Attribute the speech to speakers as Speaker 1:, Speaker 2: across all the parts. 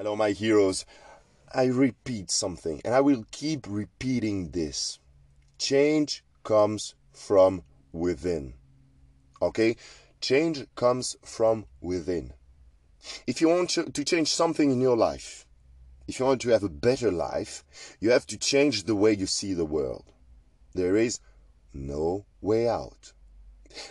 Speaker 1: Hello, my heroes. I repeat something, and I will keep repeating this. Change comes from within. Okay? Change comes from within. If you want to change something in your life, if you want to have a better life, you have to change the way you see the world. There is no way out.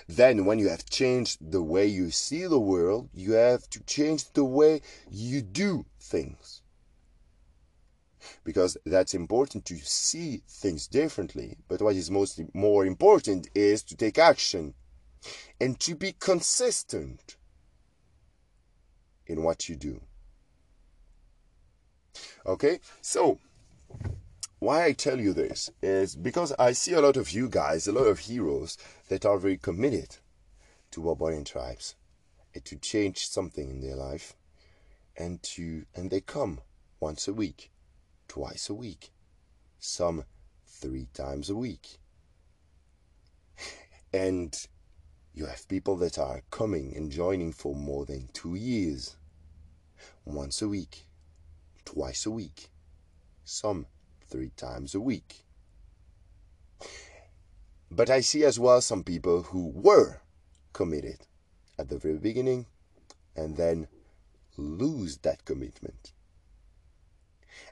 Speaker 1: Then, when you have changed the way you see the world, you have to change the way you do things. Because that's important to see things differently. But what is most more important is to take action and to be consistent in what you do. Okay, so why I tell you this is because I see a lot of you guys, a lot of heroes that are very committed to barbarian tribes and to change something in their life and to and they come once a week, twice a week, some three times a week. And you have people that are coming and joining for more than two years, once a week, twice a week, some three times a week. But I see as well some people who were committed at the very beginning and then lose that commitment.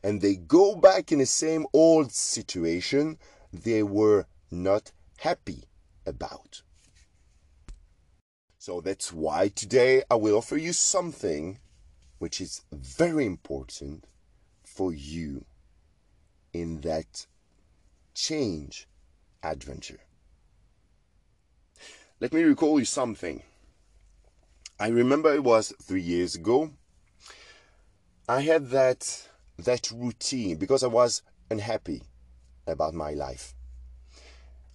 Speaker 1: And they go back in the same old situation they were not happy about. So that's why today I will offer you something which is very important for you in that change adventure. Let me recall you something. I remember it was three years ago. I had that that routine because I was unhappy about my life.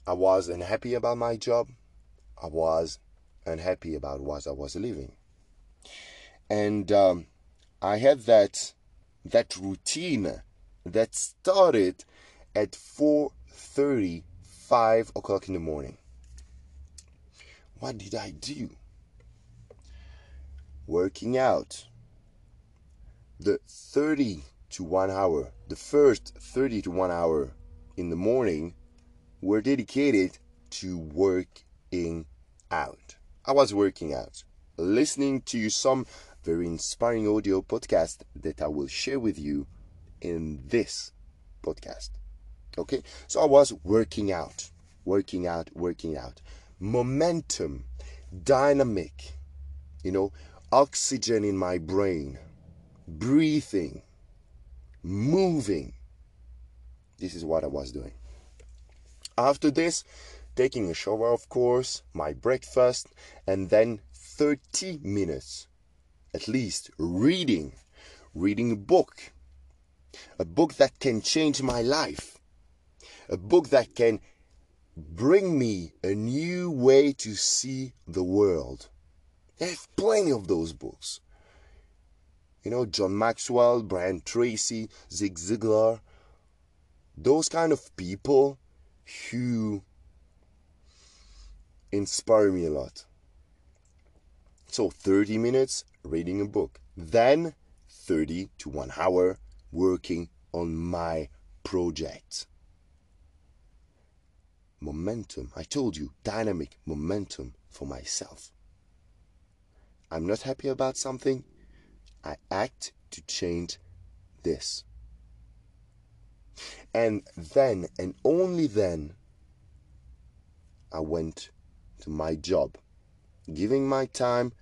Speaker 1: I was unhappy about my job. I was unhappy about what I was living. And um, I had that that routine that started at 4:30, 5 o'clock in the morning. What did I do? Working out. The 30 to 1 hour, the first 30 to 1 hour in the morning were dedicated to working out. I was working out, listening to some very inspiring audio podcast that I will share with you in this podcast. Okay, so I was working out, working out, working out. Momentum, dynamic, you know, oxygen in my brain, breathing, moving. This is what I was doing. After this, taking a shower, of course, my breakfast, and then 30 minutes at least reading, reading a book, a book that can change my life, a book that can bring me a new way to see the world. Have plenty of those books. You know, John Maxwell, Brian Tracy, Zig Ziglar, those kind of people who inspire me a lot. So 30 minutes reading a book, then 30 to 1 hour working on my project. Momentum, I told you, dynamic momentum for myself. I'm not happy about something, I act to change this. And then, and only then, I went to my job, giving my time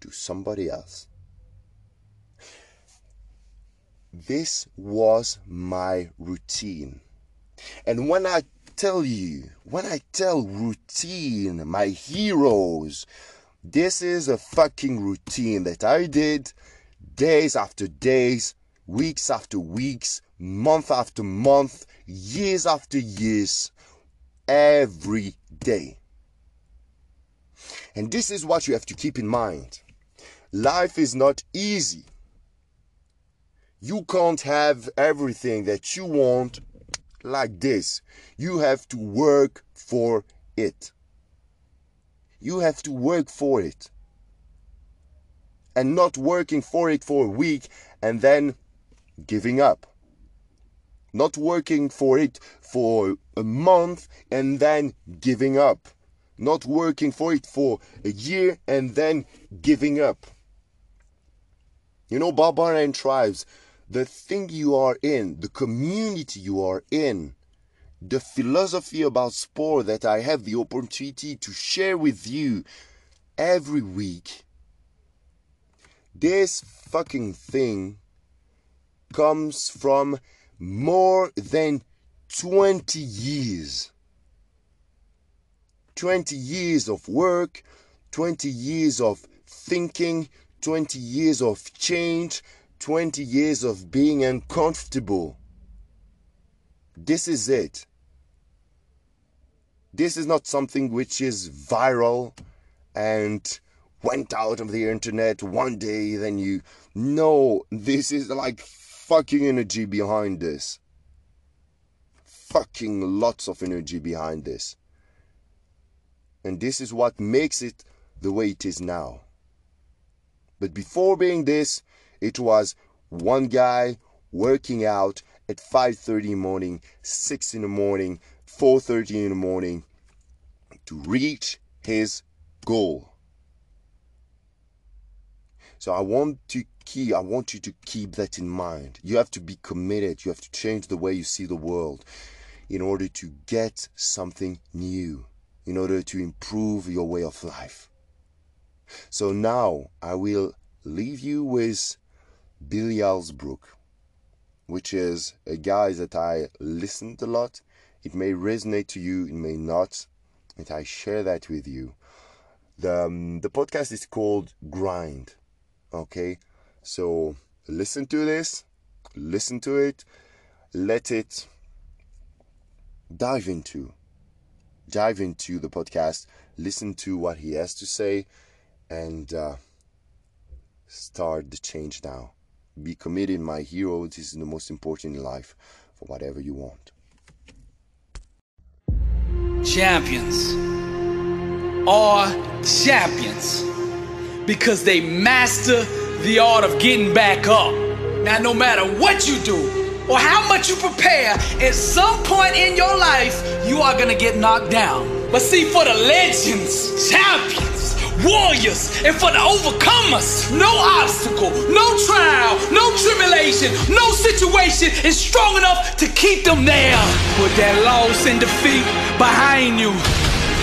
Speaker 1: to somebody else. This was my routine. And when I tell you, when I tell routine, my heroes, this is a fucking routine that I did days after days, weeks after weeks, month after month, years after years, every day. And this is what you have to keep in mind. Life is not easy. You can't have everything that you want like this. You have to work for it. You have to work for it. and not working for it for a week and then giving up. Not working for it for a month and then giving up. Not working for it for a year and then giving up. You know, barbarian tribes, the thing you are in, the community you are in, the philosophy about sport that I have the opportunity to share with you every week. This fucking thing comes from more than 20 years. 20 years of work, 20 years of thinking, 20 years of change, 20 years of being uncomfortable. This is it. This is not something which is viral and went out of the internet one day, then you. No, this is like fucking energy behind this. Fucking lots of energy behind this. And this is what makes it the way it is now. But before being this, it was one guy working out at 5:30 in the morning, 6 in the morning, 4:30 in the morning to reach his goal. So I want to keep I want you to keep that in mind. You have to be committed. You have to change the way you see the world in order to get something new, in order to improve your way of life. So now I will leave you with Alsbrook, which is a guy that I listened a lot. It may resonate to you, it may not, and I share that with you. The, um, the podcast is called Grind. Okay, so listen to this, listen to it, let it dive into dive into the podcast, listen to what he has to say, and uh, start the change now. Be committed, my hero. This is the most important in life for whatever you want.
Speaker 2: Champions are champions because they master the art of getting back up. Now, no matter what you do or how much you prepare, at some point in your life, you are gonna get knocked down. But see, for the legends, champions, warriors, and for the overcomers, no obstacle, no trial, no tribulation, no situation is strong enough to keep them there. Put that loss and defeat behind you.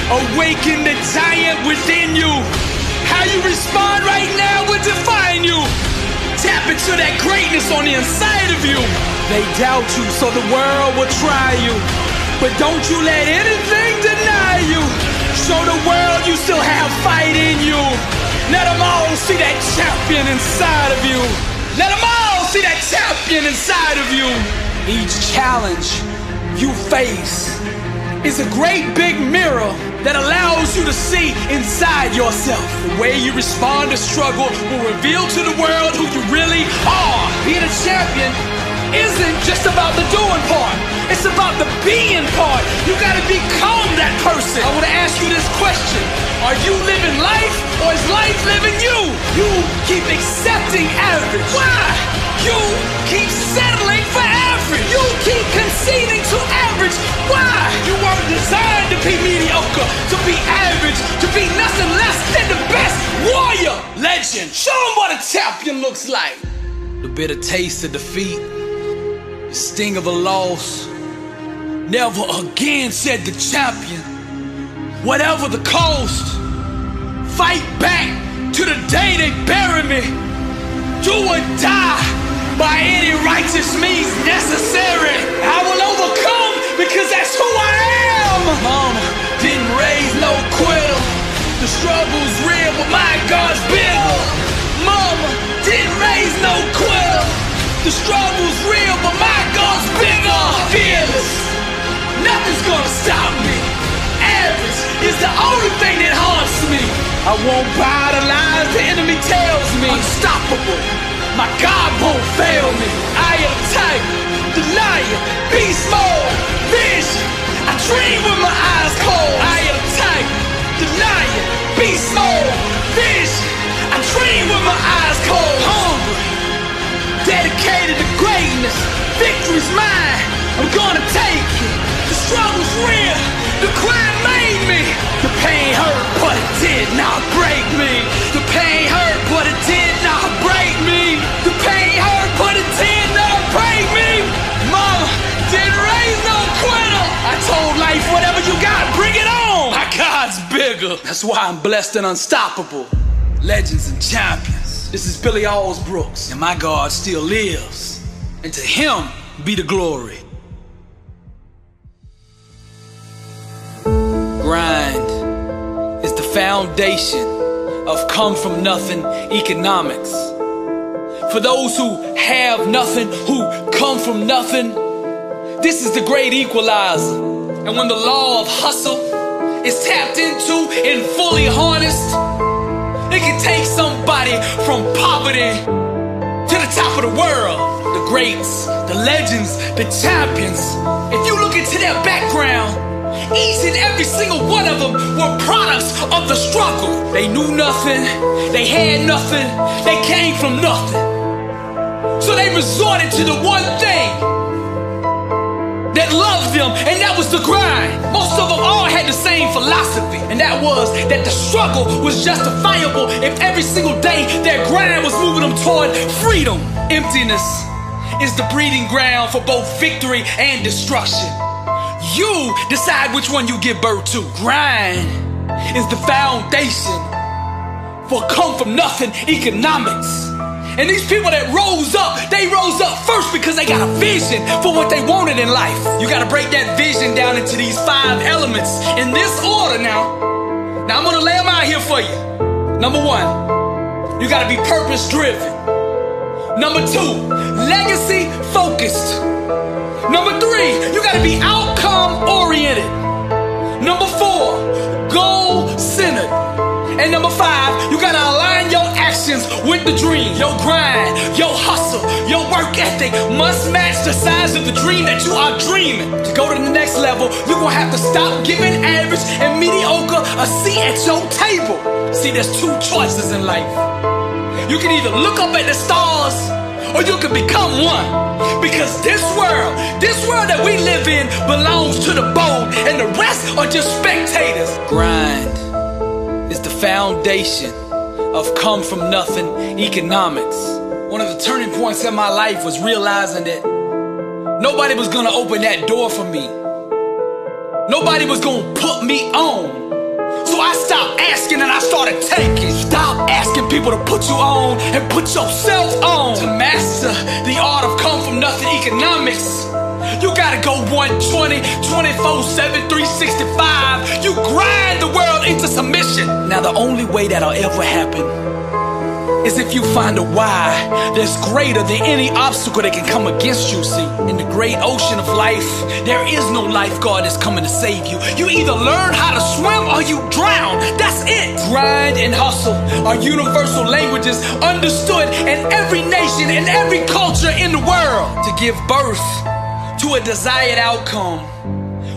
Speaker 2: Awaken the giant within you. How you respond right now will define you. Tap into that greatness on the inside of you. They doubt you, so the world will try you. But don't you let anything deny you. Show the world you still have fight in you. Let them all see that champion inside of you. Let them all see that champion inside of you. Each challenge you face is a great big mirror that allows you to see inside yourself. The way you respond to struggle will reveal to the world who you really are. Being a champion isn't just about the doing part. It's about the being part. You gotta become that person. I wanna ask you this question. Are you living life or is life living you? You keep accepting average. Why? You keep settling for average. You keep conceding to average. Why? You weren't designed to be mediocre, to be average, to be nothing less than the best warrior. Legend. Show them what a champion looks like. The bitter taste of defeat, the sting of a loss. Never again, said the champion. Whatever the cost, fight back to the day they bury me. Do or die by any righteous means necessary. I will overcome because that's who I am. Mama didn't raise no quitter. The struggle's real, but my God's bigger. Mama didn't raise no quitter. The struggle's real, but my God's bigger. Fearless. Nothing's gonna stop me. Average is the only thing that haunts me. I won't buy the lies the enemy tells me. Unstoppable. My God won't fail me. I am type, the lion, beast mode, vision. I dream with my eyes closed. I am type, the lion, beast mode, vision. I dream with my eyes cold. Hungry, dedicated to greatness. Victory's mine. I'm gonna take it. Struggle's real. The crime made me. The pain hurt, but it did not break me. The pain hurt, but it did not break me. The pain hurt, but it did not break me. Mama didn't raise no quitter. I told life, whatever you got, bring it on. My God's bigger. That's why I'm blessed and unstoppable. Legends and champions. This is Billy Alsbrooks, and my God still lives. And to him be the glory. Grind is the foundation of come from nothing economics. For those who have nothing, who come from nothing, this is the great equalizer. And when the law of hustle is tapped into and fully harnessed, it can take somebody from poverty to the top of the world. The greats, the legends, the champions. And every single one of them were products of the struggle. They knew nothing, they had nothing, they came from nothing. So they resorted to the one thing that loved them, and that was the grind. Most of them all had the same philosophy, and that was that the struggle was justifiable if every single day their grind was moving them toward freedom. Emptiness is the breeding ground for both victory and destruction. You decide which one you give birth to. Grind is the foundation for come from nothing economics. And these people that rose up, they rose up first because they got a vision for what they wanted in life. You gotta break that vision down into these five elements in this order now. Now I'm gonna lay them out here for you. Number one, you gotta be purpose driven. Number two, legacy focused. Number three, you gotta be outcome oriented. Number four, goal centered. And number five, you gotta align your actions with the dream. Your grind, your hustle, your work ethic must match the size of the dream that you are dreaming. To go to the next level, you're gonna have to stop giving average and mediocre a seat at your table. See, there's two choices in life. You can either look up at the stars or you can become one. Because this world, this world that we live in belongs to the bold, and the rest are just spectators. Grind is the foundation of come from nothing economics. One of the turning points in my life was realizing that nobody was gonna open that door for me. Nobody was gonna put me on. I stopped asking and I started taking. Stop asking people to put you on and put yourself on. To master the art of come from nothing economics. You gotta go 120, 24 7, 365. You grind the world into submission. Now, the only way that'll ever happen is if you find a why that's greater than any obstacle that can come against you. See, in the great ocean of life, there is no lifeguard that's coming to save you. You either learn how to swim or you drown. That's it. Grind and hustle are universal languages understood in every nation and every culture in the world. To give birth to a desired outcome.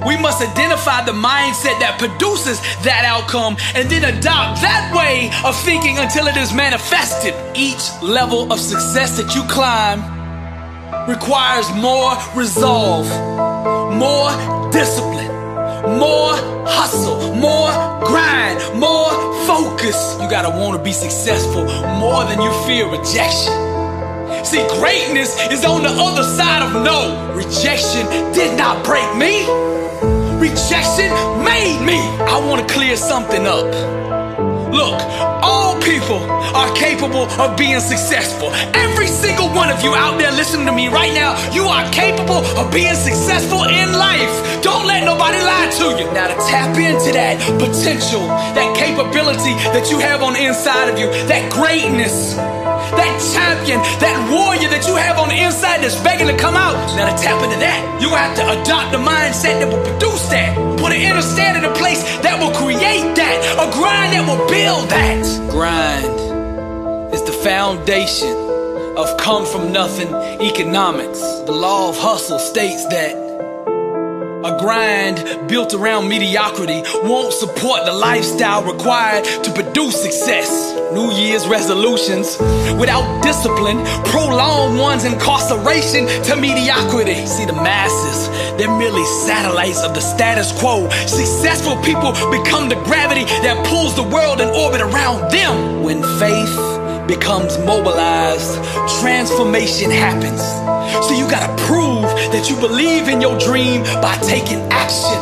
Speaker 2: We must identify the mindset that produces that outcome and then adopt that way of thinking until it is manifested. Each level of success that you climb requires more resolve, more discipline, more hustle, more grind, more focus. You gotta wanna be successful more than you fear rejection. See, greatness is on the other side of no. Rejection did not break me. Rejection made me. I want to clear something up. Look, all people are capable of being successful. Every single one of you out there listening to me right now, you are capable of being successful in life. Don't let nobody lie to you. Now, to tap into that potential, that capability that you have on the inside of you, that greatness, that champion, that warrior that you have on the inside that's begging to come out. Now, to tap into that, you have to adopt the mindset that will produce that. Put an inner stand in a place that will create that, a grind that will build that. Grind is the foundation of come from nothing economics. The law of hustle states that A grind built around mediocrity won't support the lifestyle required to produce success. New Year's resolutions without discipline prolong one's incarceration to mediocrity. See, the masses, they're merely satellites of the status quo. Successful people become the gravity that pulls the world in orbit around them. When faith becomes mobilized, transformation happens. So you gotta prove that you believe in your dream by taking action.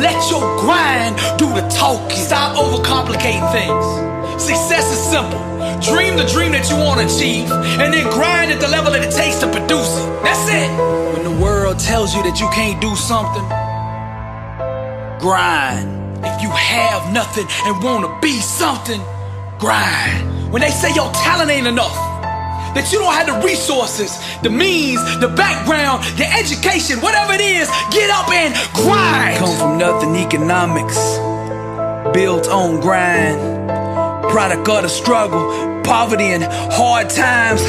Speaker 2: Let your grind do the talking. Stop overcomplicating things. Success is simple. Dream the dream that you want to achieve, and then grind at the level that it takes to produce it. That's it. When the world tells you that you can't do something, grind. If you have nothing and want to be something, grind. When they say your talent ain't enough, that you don't have the resources, the means, the background, the education, whatever it is, get up and grind. Come from nothing economics, built on grind, product of the struggle, poverty and hard times,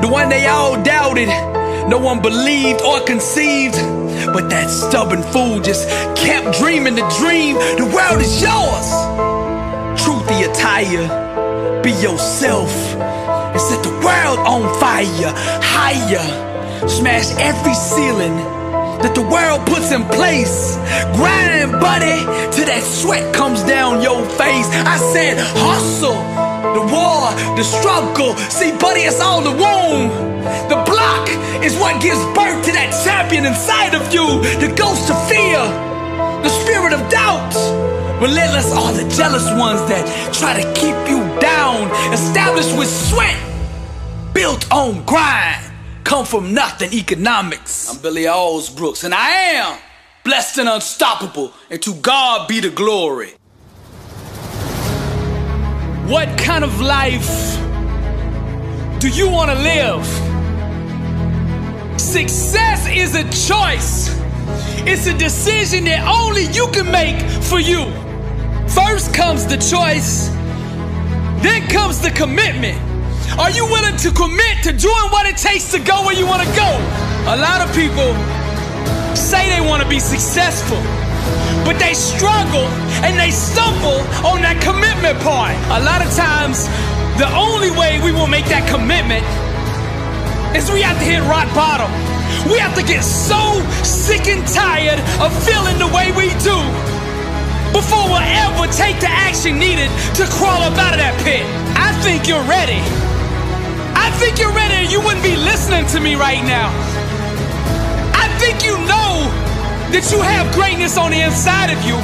Speaker 2: the one they all doubted, no one believed or conceived. But that stubborn fool just kept dreaming the dream. The world is yours. Truth the attire. Be yourself and set the world on fire. Higher. Smash every ceiling that the world puts in place. Grind, buddy, till that sweat comes down your face. I said, hustle. The war, the struggle. See, buddy, it's all the womb. The block is what gives birth to that champion inside of you. The ghost of Relentless are the jealous ones that try to keep you down. Established with sweat, built on grind. Come from nothing economics. I'm Billy Alsbrooks, and I am blessed and unstoppable, and to God be the glory. What kind of life do you want to live? Success is a choice. It's a decision that only you can make for you. First comes the choice, then comes the commitment. Are you willing to commit to doing what it takes to go where you want to go? A lot of people say they want to be successful, but they struggle and they stumble on that commitment part. A lot of times, the only way we will make that commitment is we have to hit rock bottom. We have to get so sick and tired of feeling the way we do before we'll ever take the action needed to crawl up out of that pit. I think you're ready. I think you're ready and you wouldn't be listening to me right now. I think you know that you have greatness on the inside of you.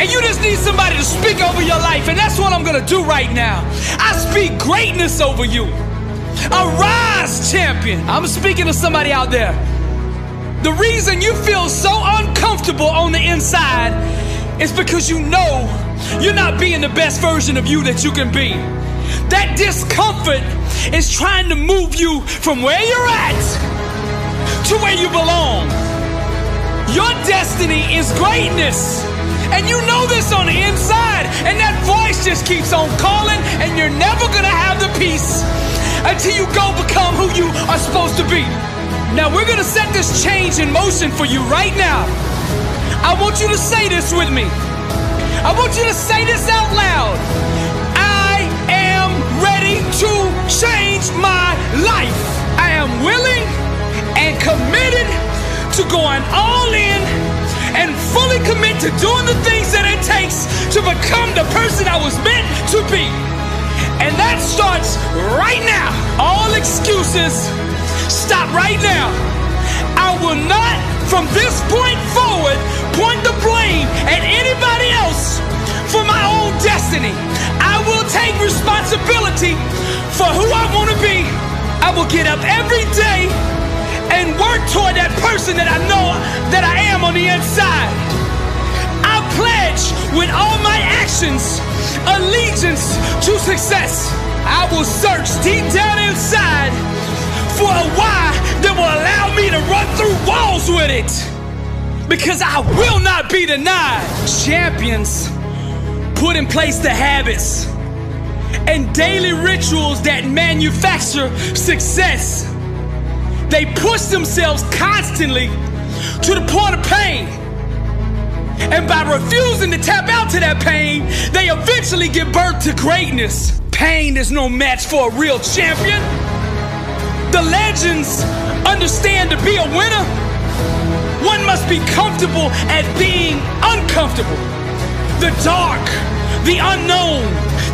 Speaker 2: And you just need somebody to speak over your life. And that's what I'm going to do right now. I speak greatness over you. Arise, champion. I'm speaking to somebody out there. The reason you feel so uncomfortable on the inside is because you know you're not being the best version of you that you can be. That discomfort is trying to move you from where you're at to where you belong. Your destiny is greatness. And you know this on the inside. And that voice just keeps on calling, and you're never gonna have the peace until you go become who you are supposed to be. Now, we're gonna set this change in motion for you right now. I want you to say this with me. I want you to say this out loud. I am ready to change my life. I am willing and committed to going all in and fully commit to doing the things that it takes to become the person I was meant to be. And that starts right now. All excuses stop right now. I will not, from this point forward, point the blame at anybody else for my own destiny. I will take responsibility for who I want to be. I will get up every day and work toward that person that I know that I am on the inside. I pledge with all my actions allegiance to success. I will search deep down inside for a why that will allow me to run through walls with it. Because I will not be denied. Champions put in place the habits and daily rituals that manufacture success. They push themselves constantly to the point of pain. And by refusing to tap out to that pain, they eventually give birth to greatness. Pain is no match for a real champion. The legends understand to be a winner, one must be comfortable at being uncomfortable. The dark, the unknown,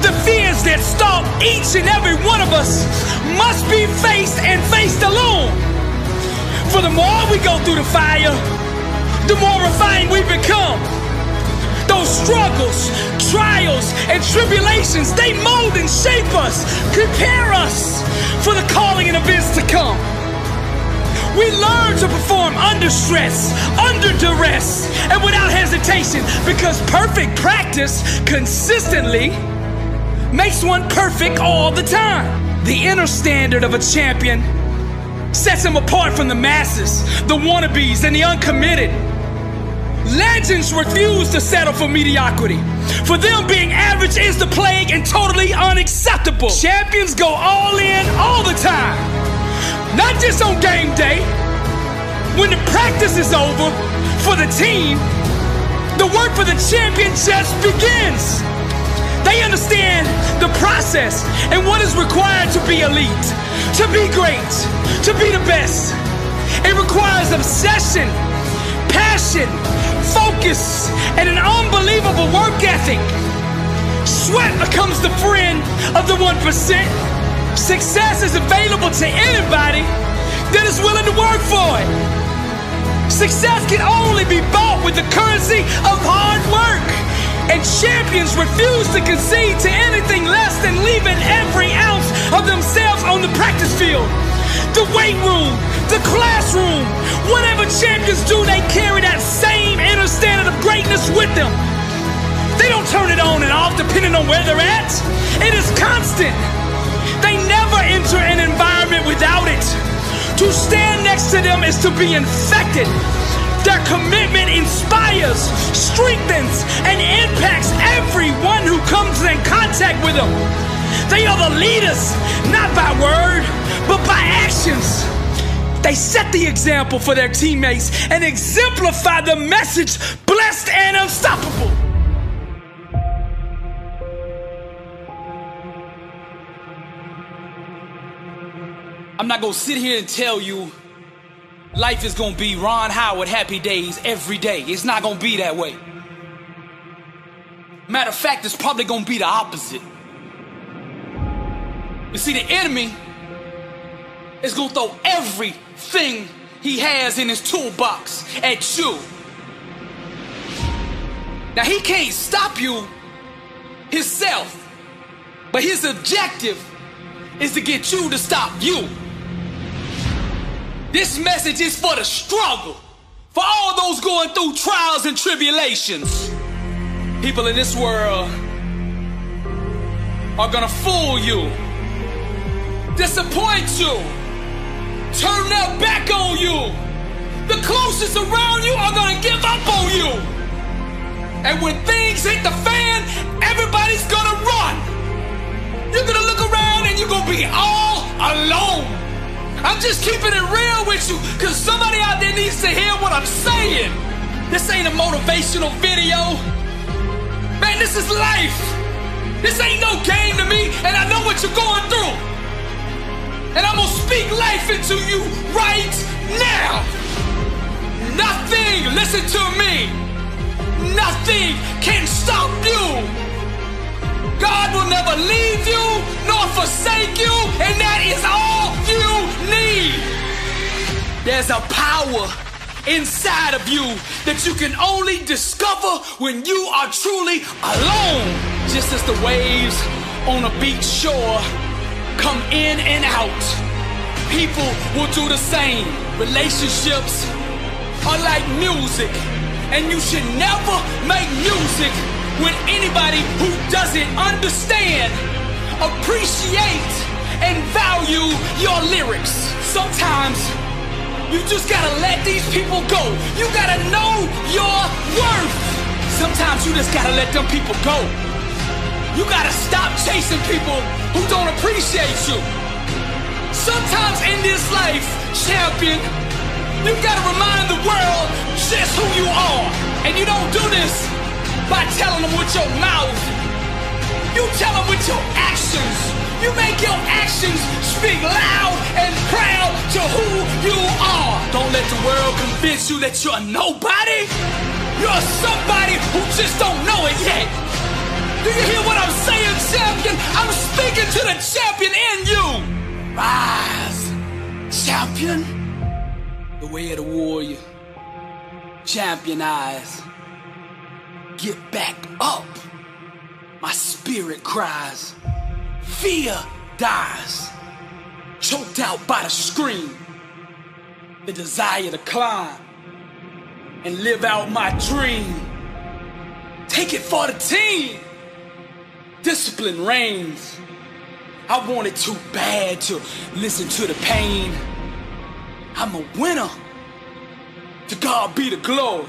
Speaker 2: the fears that stalk each and every one of us must be faced and faced alone. For the more we go through the fire, the more refined we become. Those struggles, trials, and tribulations, they mold and shape us, prepare us for the calling and events to come. We learn to perform under stress, under duress, and without hesitation because perfect practice consistently makes one perfect all the time. The inner standard of a champion sets him apart from the masses, the wannabes, and the uncommitted. Legends refuse to settle for mediocrity. For them, being average is the plague and totally unacceptable. Champions go all in all the time. Not just on game day. When the practice is over for the team, the work for the champion just begins. They understand the process and what is required to be elite, to be great, to be the best. It requires obsession, passion, focus, and an unbelievable work ethic. Sweat becomes the friend of the 1%. Success is available to anybody that is willing to work for it. Success can only be bought with the currency of hard work. And champions refuse to concede to anything less than leaving every ounce of themselves on the practice field. The weight room, the classroom, whatever champions do, they carry that same inner standard of greatness with them. They don't turn it on and off depending on where they're at. It is constant. They never enter an environment without it. To stand next to them is to be infected. Their commitment inspires, strengthens, and impacts everyone who comes in contact with them. They are the leaders, not by word, but by actions. They set the example for their teammates and exemplify the message blessed and unstoppable. I'm not gonna sit here and tell you life is gonna be Ron Howard happy days every day. It's not gonna be that way. Matter of fact, it's probably gonna be the opposite. You see, the enemy is gonna throw everything he has in his toolbox at you. Now, he can't stop you himself, but his objective is to get you to stop you. This message is for the struggle, for all those going through trials and tribulations. People in this world are gonna fool you, disappoint you, turn their back on you. The closest around you are gonna give up on you. And when things hit the fan, everybody's gonna run. You're gonna look around and you're gonna be all alone. I'm just keeping it real with you because somebody out there needs to hear what I'm saying. This ain't a motivational video. Man, this is life. This ain't no game to me, and I know what you're going through. And I'm gonna speak life into you right now. Nothing, listen to me, nothing can stop you. God will never leave you nor forsake you, and that is all you need. There's a power inside of you that you can only discover when you are truly alone. Just as the waves on a beach shore come in and out, people will do the same. Relationships are like music, and you should never make music with anybody who doesn't understand, appreciate, and value your lyrics. Sometimes you just gotta let these people go. You gotta know your worth. Sometimes you just gotta let them people go. You gotta stop chasing people who don't appreciate you. Sometimes in this life, champion, You gotta remind the world just who you are. And you don't do this by telling them with your mouth. You tell them with your actions. You make your actions speak loud and proud to who you are. Don't let the world convince you that you're a nobody. You're somebody who just don't know it yet. Do you hear what I'm saying, champion? I'm speaking to the champion in you. Rise, champion. The way of the warrior. Champion eyes. Get back up. My spirit cries. Fear dies. Choked out by the scream. The desire to climb and live out my dream. Take it for the team. Discipline reigns. I wanted too bad to listen to the pain. I'm a winner. To God be the glory.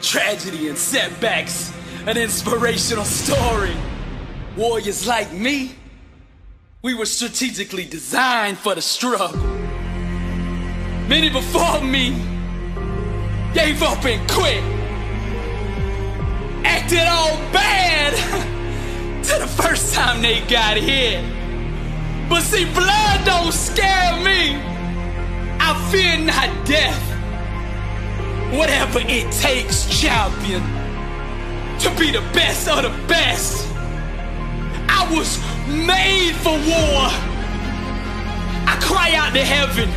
Speaker 2: Tragedy and setbacks, an inspirational story. Warriors like me, we were strategically designed for the struggle. Many before me gave up and quit. Acted all bad to the first time they got here. But see, blood don't scare me. I fear not death. Whatever it takes, champion, to be the best of the best. I was made for war. I cry out to heaven,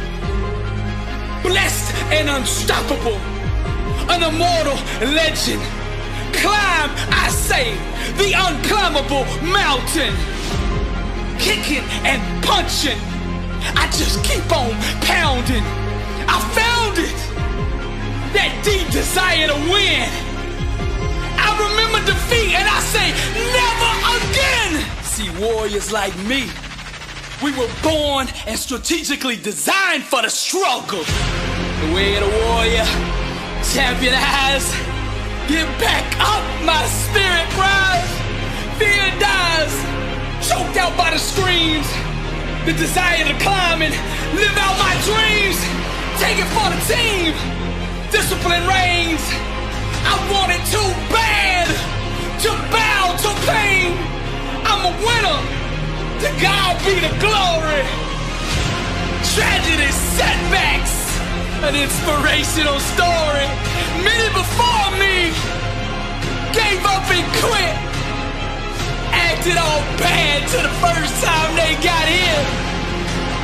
Speaker 2: blessed and unstoppable, an immortal legend. Climb, I say, the unclimbable mountain. Kicking and punching, I just keep on pounding. I found it, that deep desire to win. I remember defeat and I say, never again. See, warriors like me, we were born and strategically designed for the struggle. The way of the warrior, champion eyes, get back up, my spirit cries. Fear dies, choked out by the screams. The desire to climb and live out my dreams. Take it for the team. Discipline reigns. I want it too bad to bow to pain. I'm a winner. To God be the glory. Tragedy, setbacks, an inspirational story. Many before me gave up and quit. Acted all bad to the first time they got here.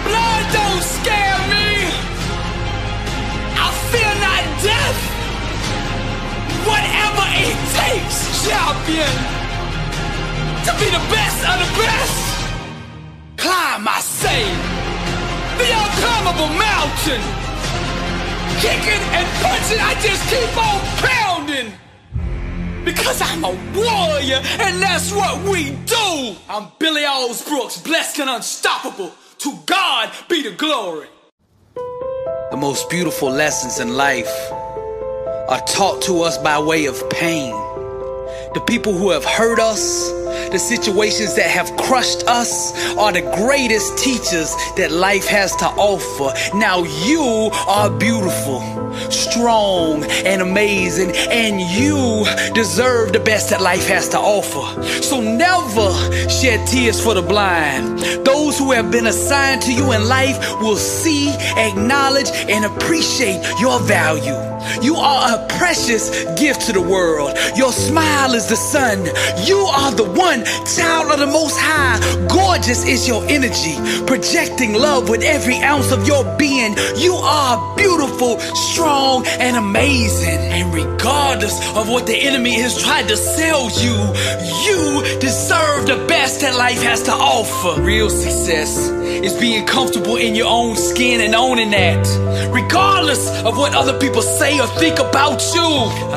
Speaker 2: Blood don't scare me. I fear not death. Whatever it takes, champion, to be the best of the best. Climb, I say, the unclimbable mountain. Kicking and punching, I just keep on pounding. Because I'm a warrior, and that's what we do. I'm Billy Alsbrooks, blessed and unstoppable. To God be the glory. The most beautiful lessons in life are taught to us by way of pain. The people who have hurt us, the situations that have crushed us are the greatest teachers that life has to offer. Now you are beautiful, strong, and amazing, and you deserve the best that life has to offer. So never shed tears for the blind. Those who have been assigned to you in life will see, acknowledge, and appreciate your value. You are a precious gift to the world. Your smile is the sun. You are the one child of the Most High. Gorgeous is your energy, projecting love with every ounce of your being. You are beautiful, strong, and amazing. And regardless of what the enemy has tried to sell you, you deserve the best that life has to offer. Real success is being comfortable in your own skin and owning that. Regardless of what other people say or think about you.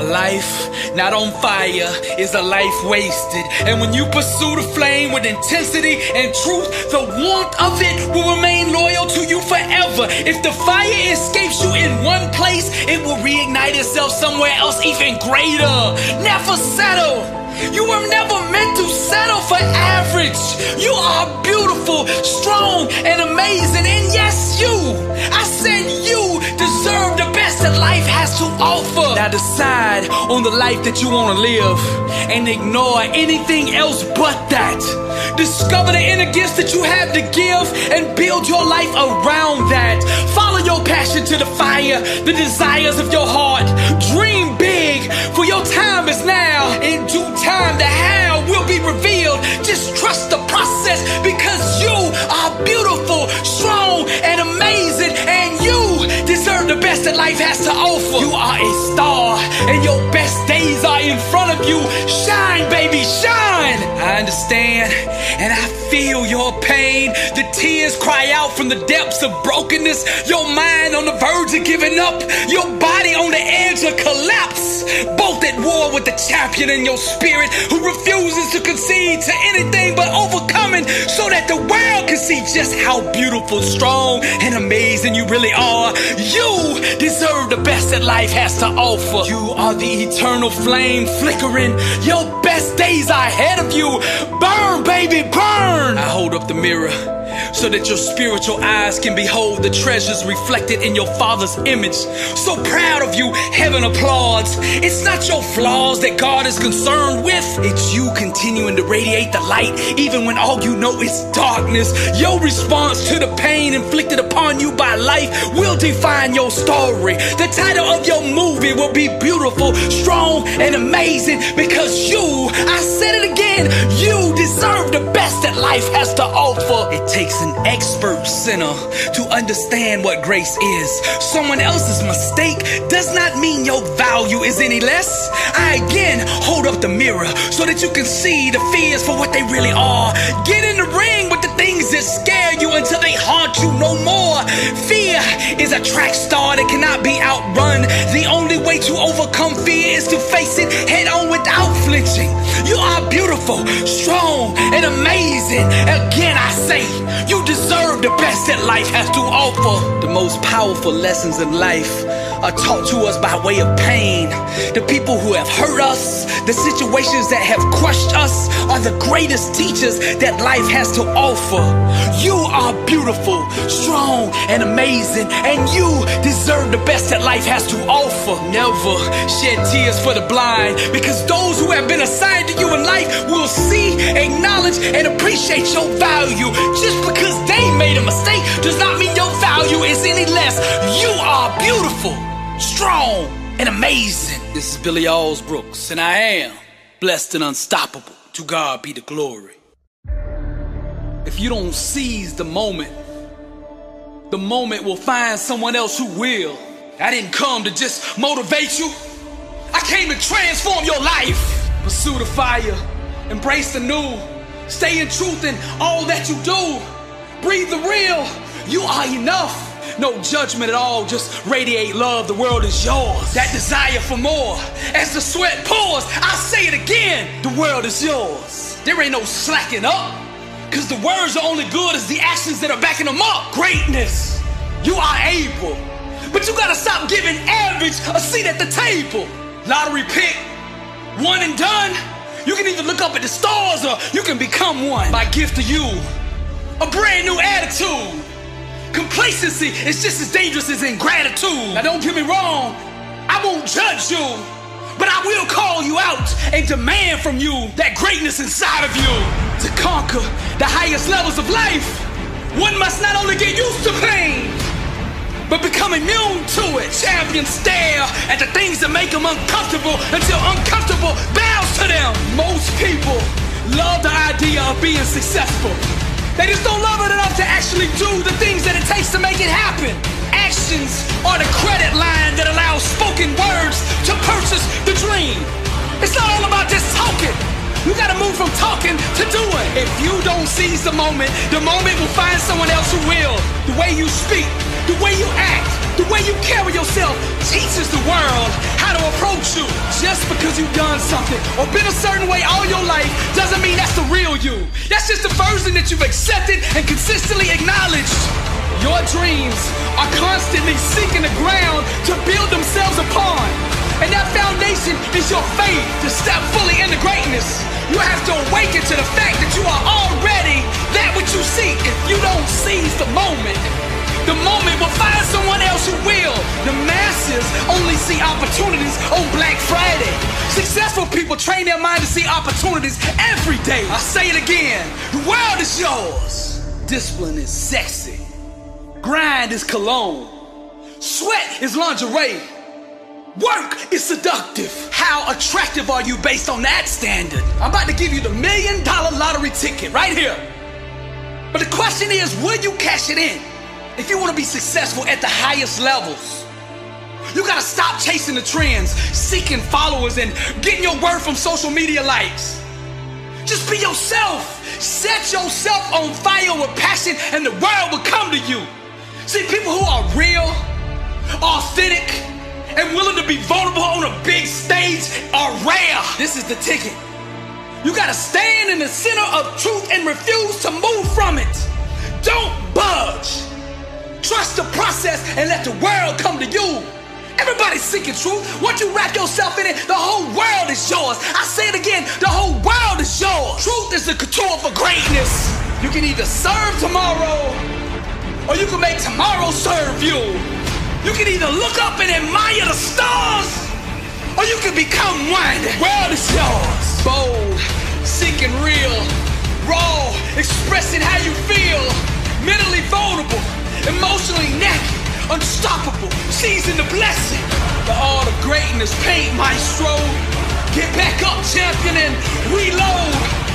Speaker 2: A life not on fire is a life wasted. And when you pursue the flame with intensity and truth, the warmth of it will remain loyal to you forever. If the fire escapes you in one place, it will reignite itself somewhere else even greater. Never settle. You were never meant to settle for average. You are beautiful, strong, and amazing. And yes, you, I said you deserve the best that life has to offer. Now decide on the life that you want to live and ignore anything else but that. Discover the inner gifts that you have to give and build your life around that. Follow your passion to the fire, the desires of your heart. Dream big, for your time is now. In due time, the how will be revealed. Just trust the process because you are beautiful, strong, and amazing, and that life has to offer. You are a star, and your best days are in front of you. Shine, baby, shine. I understand, and I feel your pain. The tears cry out from the depths of brokenness. Your mind on the verge of giving up, your body on the edge of collapse. Both at war with the champion in your spirit who refuses to concede to anything but overcoming so that the world can see just how beautiful, strong, and amazing you really are. You deserve the best that life has to offer. You are the eternal flame flickering. Your best days ahead of you. Burn, baby, burn. I hold up the mirror so that your spiritual eyes can behold the treasures reflected in your father's image. So proud of you, heaven applauds. It's not your flaws that God is concerned with, it's you continuing to radiate the light even when all you know is darkness. Your response to the pain inflicted upon you by life will define your story. The title of your movie will be beautiful, strong, and amazing because you, I said it again, you deserve the best that life has to offer. It takes an expert sinner to understand what grace is. Someone else's mistake does not mean your value is any less. I again hold up the mirror so that you can see the fears for what they really are. Get in the ring with the things that scare you until they haunt you no more. Fear is a track star that cannot be outrun. The only way to overcome fear is to face it head on without flinching. You are beautiful, strong, and amazing. Again, I say, you deserve the best that life has to offer. The most powerful lessons in life are taught to us by way of pain. The people who have hurt us, the situations that have crushed us, are the greatest teachers that life has to offer. You are beautiful, strong, and amazing, and you deserve the best that life has to offer. Never shed tears for the blind, because those who have been assigned to you in life will see, acknowledge, and appreciate your value. Just because they made a mistake does not mean your value is any less. You are beautiful strong, and amazing. This is Billy Alsbrooks, and I am blessed and unstoppable. To God be the glory. If you don't seize the moment, the moment will find someone else who will. I didn't come to just motivate you. I came to transform your life. Pursue the fire, embrace the new, stay in truth in all that you do. Breathe the real. You are enough. No judgment at all, just radiate love. The world is yours. That desire for more. As the sweat pours, I say it again the world is yours. There ain't no slacking up, because the words are only good as the actions that are backing them up. Greatness, you are able. But you gotta stop giving average a seat at the table. Lottery pick, one and done. You can either look up at the stars or you can become one. My gift to you, a brand new attitude. Complacency is just as dangerous as ingratitude. Now, don't get me wrong, I won't judge you, but I will call you out and demand from you that greatness inside of you. To conquer the highest levels of life, one must not only get used to pain, but become immune to it. Champions stare at the things that make them uncomfortable until uncomfortable bows to them. Most people love the idea of being successful. They just don't love it enough to actually do the things that it takes to make it happen. Actions are the credit line that allows spoken words to purchase the dream. It's not all about just talking. You gotta move from talking to doing. If you don't seize the moment, the moment will find someone else who will. The way you speak, the way you act, the way you carry yourself teaches the world how to approach you. Just because you've done something or been a certain way all your life doesn't mean that's the real you. That's just the version that you've accepted and consistently acknowledged. Your dreams are constantly seeking the ground to build themselves upon. And that foundation is your faith to step fully into greatness. You have to awaken to the fact that you are already that which you seek. If you don't seize the moment, the moment will find someone else who will. The masses only see opportunities on Black Friday. Successful people train their mind to see opportunities every day. I say it again. The world is yours. Discipline is sexy. Grind is cologne. Sweat is lingerie. Work is seductive. How attractive are you based on that standard? I'm about to give you the million dollar lottery ticket right here. But the question is, will you cash it in? If you want to be successful at the highest levels, you gotta stop chasing the trends, seeking followers, and getting your word from social media likes. Just be yourself. Set yourself on fire with passion, and the world will come to you. See, people who are real, authentic, and willing to be vulnerable on a big stage are rare. This is the ticket. You gotta stand in the center of truth and refuse to move from it. Don't budge. Trust the process and let the world come to you. Everybody's seeking truth. Once you wrap yourself in it, the whole world is yours. I say it again, the whole world is yours. Truth is the couture for greatness. You can either serve tomorrow or you can make tomorrow serve you. You can either look up and admire the stars, or you can become one. The world is yours. Bold, seeking real, raw, expressing how you feel, mentally vulnerable, emotionally naked, unstoppable, seizing the blessing. The art of greatness, paint maestro. Get back up, champion, and reload.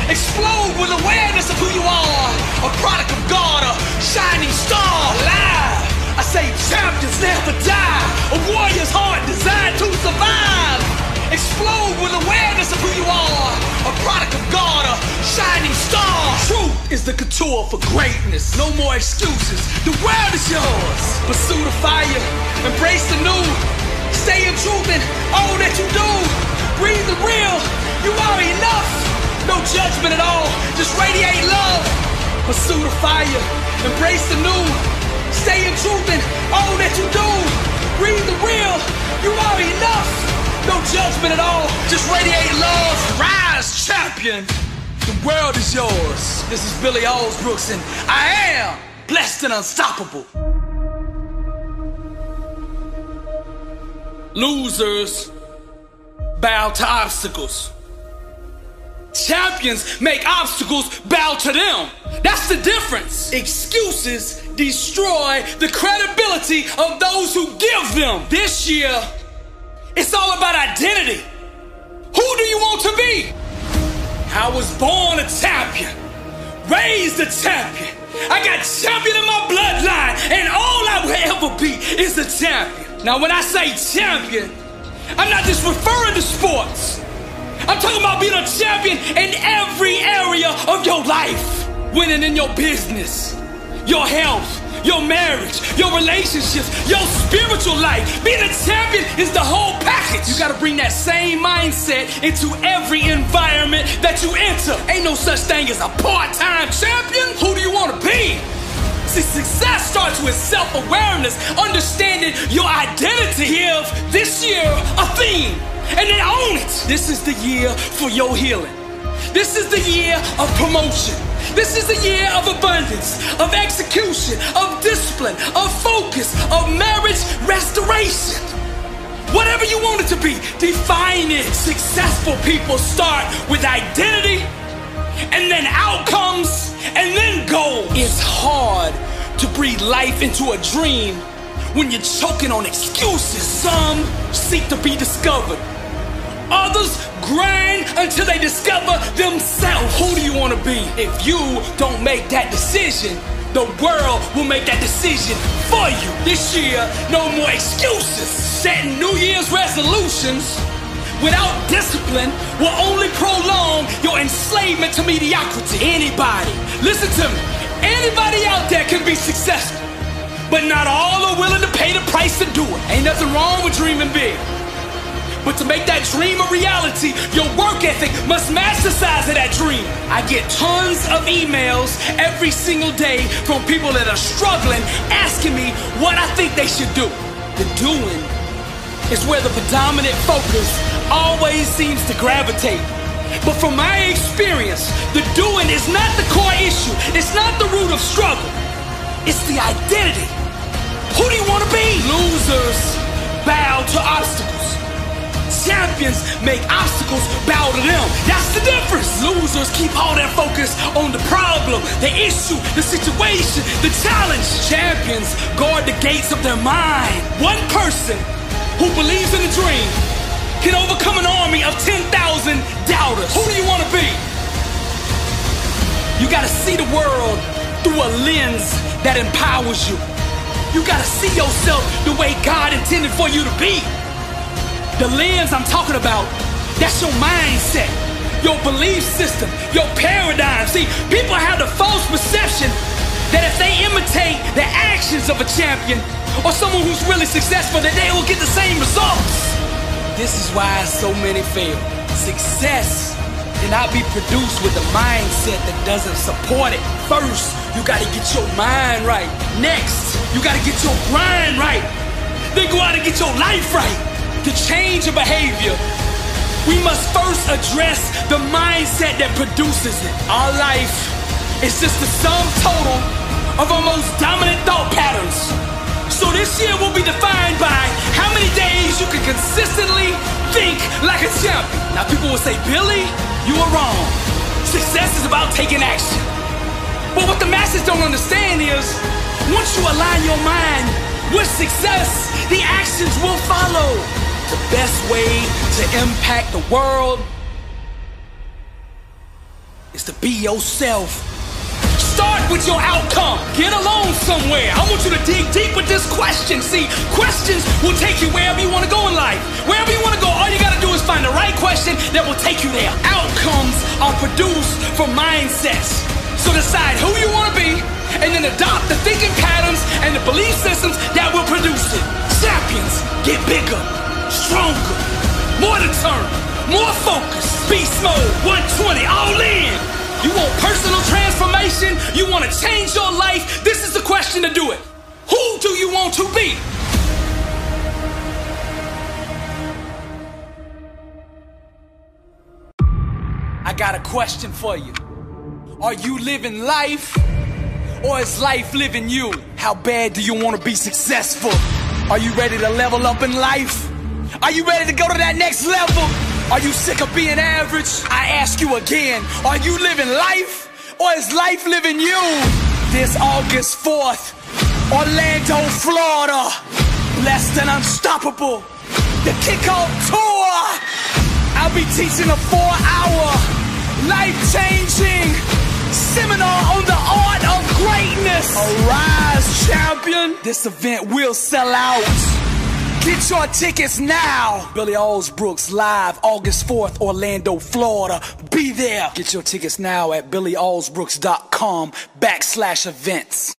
Speaker 2: Explode with awareness of who you are. A product of God, a shining star, alive. I say champions never die. A warrior's heart designed to survive. Explode with awareness of who you are. A product of God, a shining star. Truth is the couture for greatness. No more excuses. The world is yours. Pursue the fire. Embrace the new. Stay in truth in all that you do. Breathe the real. You are enough. No judgment at all. Just radiate love. Pursue the fire. Embrace the new. Stay in truth in all that you do. Breathe the real. You are enough. No judgment at all. Just radiate love. Rise, champion. The world is yours. This is Billy Alsbrooks, and I am blessed and unstoppable. Losers bow to obstacles. Champions make obstacles bow to them. That's the difference. Excuses destroy the credibility of those who give them. This year, it's all about identity. Who do you want to be? I was born a champion, raised a champion. I got champion in my bloodline, and all I will ever be is a champion. Now, when I say champion, I'm not just referring to sports. I'm talking about being a champion in every area of your life. Winning in your business, your health, your marriage, your relationships, your spiritual life. Being a champion is the whole package. You gotta bring that same mindset into every environment that you enter. Ain't no such thing as a part-time champion. Who do you wanna be? See, success starts with self-awareness, understanding your identity. Give this year a theme and then own it. This is the year for your healing. This is the year of promotion. This is the year of abundance, of execution, of discipline, of focus, of marriage restoration. Whatever you want it to be, define it. Successful people start with identity and then outcomes and then goals. It's hard to breathe life into a dream when you're choking on excuses. Some seek to be discovered. Others grind until they discover themselves. Who do you want to be? If you don't make that decision, the world will make that decision for you. This year, no more excuses. Setting New Year's resolutions without discipline will only prolong your enslavement to mediocrity. Anybody, listen to me, anybody out there can be successful, but not all are willing to pay the price to do it. Ain't nothing wrong with dreaming big. But to make that dream a reality, your work ethic must match the size of that dream. I get tons of emails every single day from people that are struggling, asking me what I think they should do. The doing is where the predominant focus always seems to gravitate. But from my experience, the doing is not the core issue. It's not the root of struggle. It's the identity. Who do you want to be? Losers bow to obstacles. Champions make obstacles bow to them. That's the difference. Losers keep all their focus on the problem, the issue, the situation, the challenge. Champions guard the gates of their mind. One person who believes in a dream can overcome an army of 10,000 doubters. Who do you want to be? You got to see the world through a lens that empowers you. You got to see yourself the way God intended for you to be. The lens I'm talking about, that's your mindset, your belief system, your paradigm. See, people have the false perception that if they imitate the actions of a champion or someone who's really successful, that they will get the same results. This is why so many fail. Success cannot be produced with a mindset that doesn't support it. First, you gotta get your mind right. Next, you gotta get your grind right. Then go out and get your life right to change a behavior, we must first address the mindset that produces it. Our life is just the sum total of our most dominant thought patterns. So this year will be defined by how many days you can consistently think like a champion. Now people will say, Billy, you are wrong. Success is about taking action. But what the masses don't understand is, once you align your mind with success, the actions will follow. The best way to impact the world is to be yourself. Start with your outcome. Get alone somewhere. I want you to dig deep with this question. See, questions will take you wherever you want to go in life. Wherever you want to go, all you got to do is find the right question that will take you there. Outcomes are produced from mindsets. So decide who you want to be and then adopt the thinking patterns and the belief systems that will produce it. Champions get bigger stronger, more determined, more focused. Beast mode 120, all in. You want personal transformation? You want to change your life? This is the question to do it. Who do you want to be? I got a question for you. Are you living life or is life living you? How bad do you want to be successful? Are you ready to level up in life? Are you ready to go to that next level? Are you sick of being average? I ask you again, are you living life or is life living you? This August 4th, Orlando, Florida, blessed and unstoppable. The kickoff tour. I'll be teaching a four hour, life changing seminar on the art of greatness. Arise, champion. This event will sell out. Get your tickets now. Billy Alsbrooks live August 4th, Orlando, Florida. Be there. Get your tickets now at billyalsbrooks.com backslash events.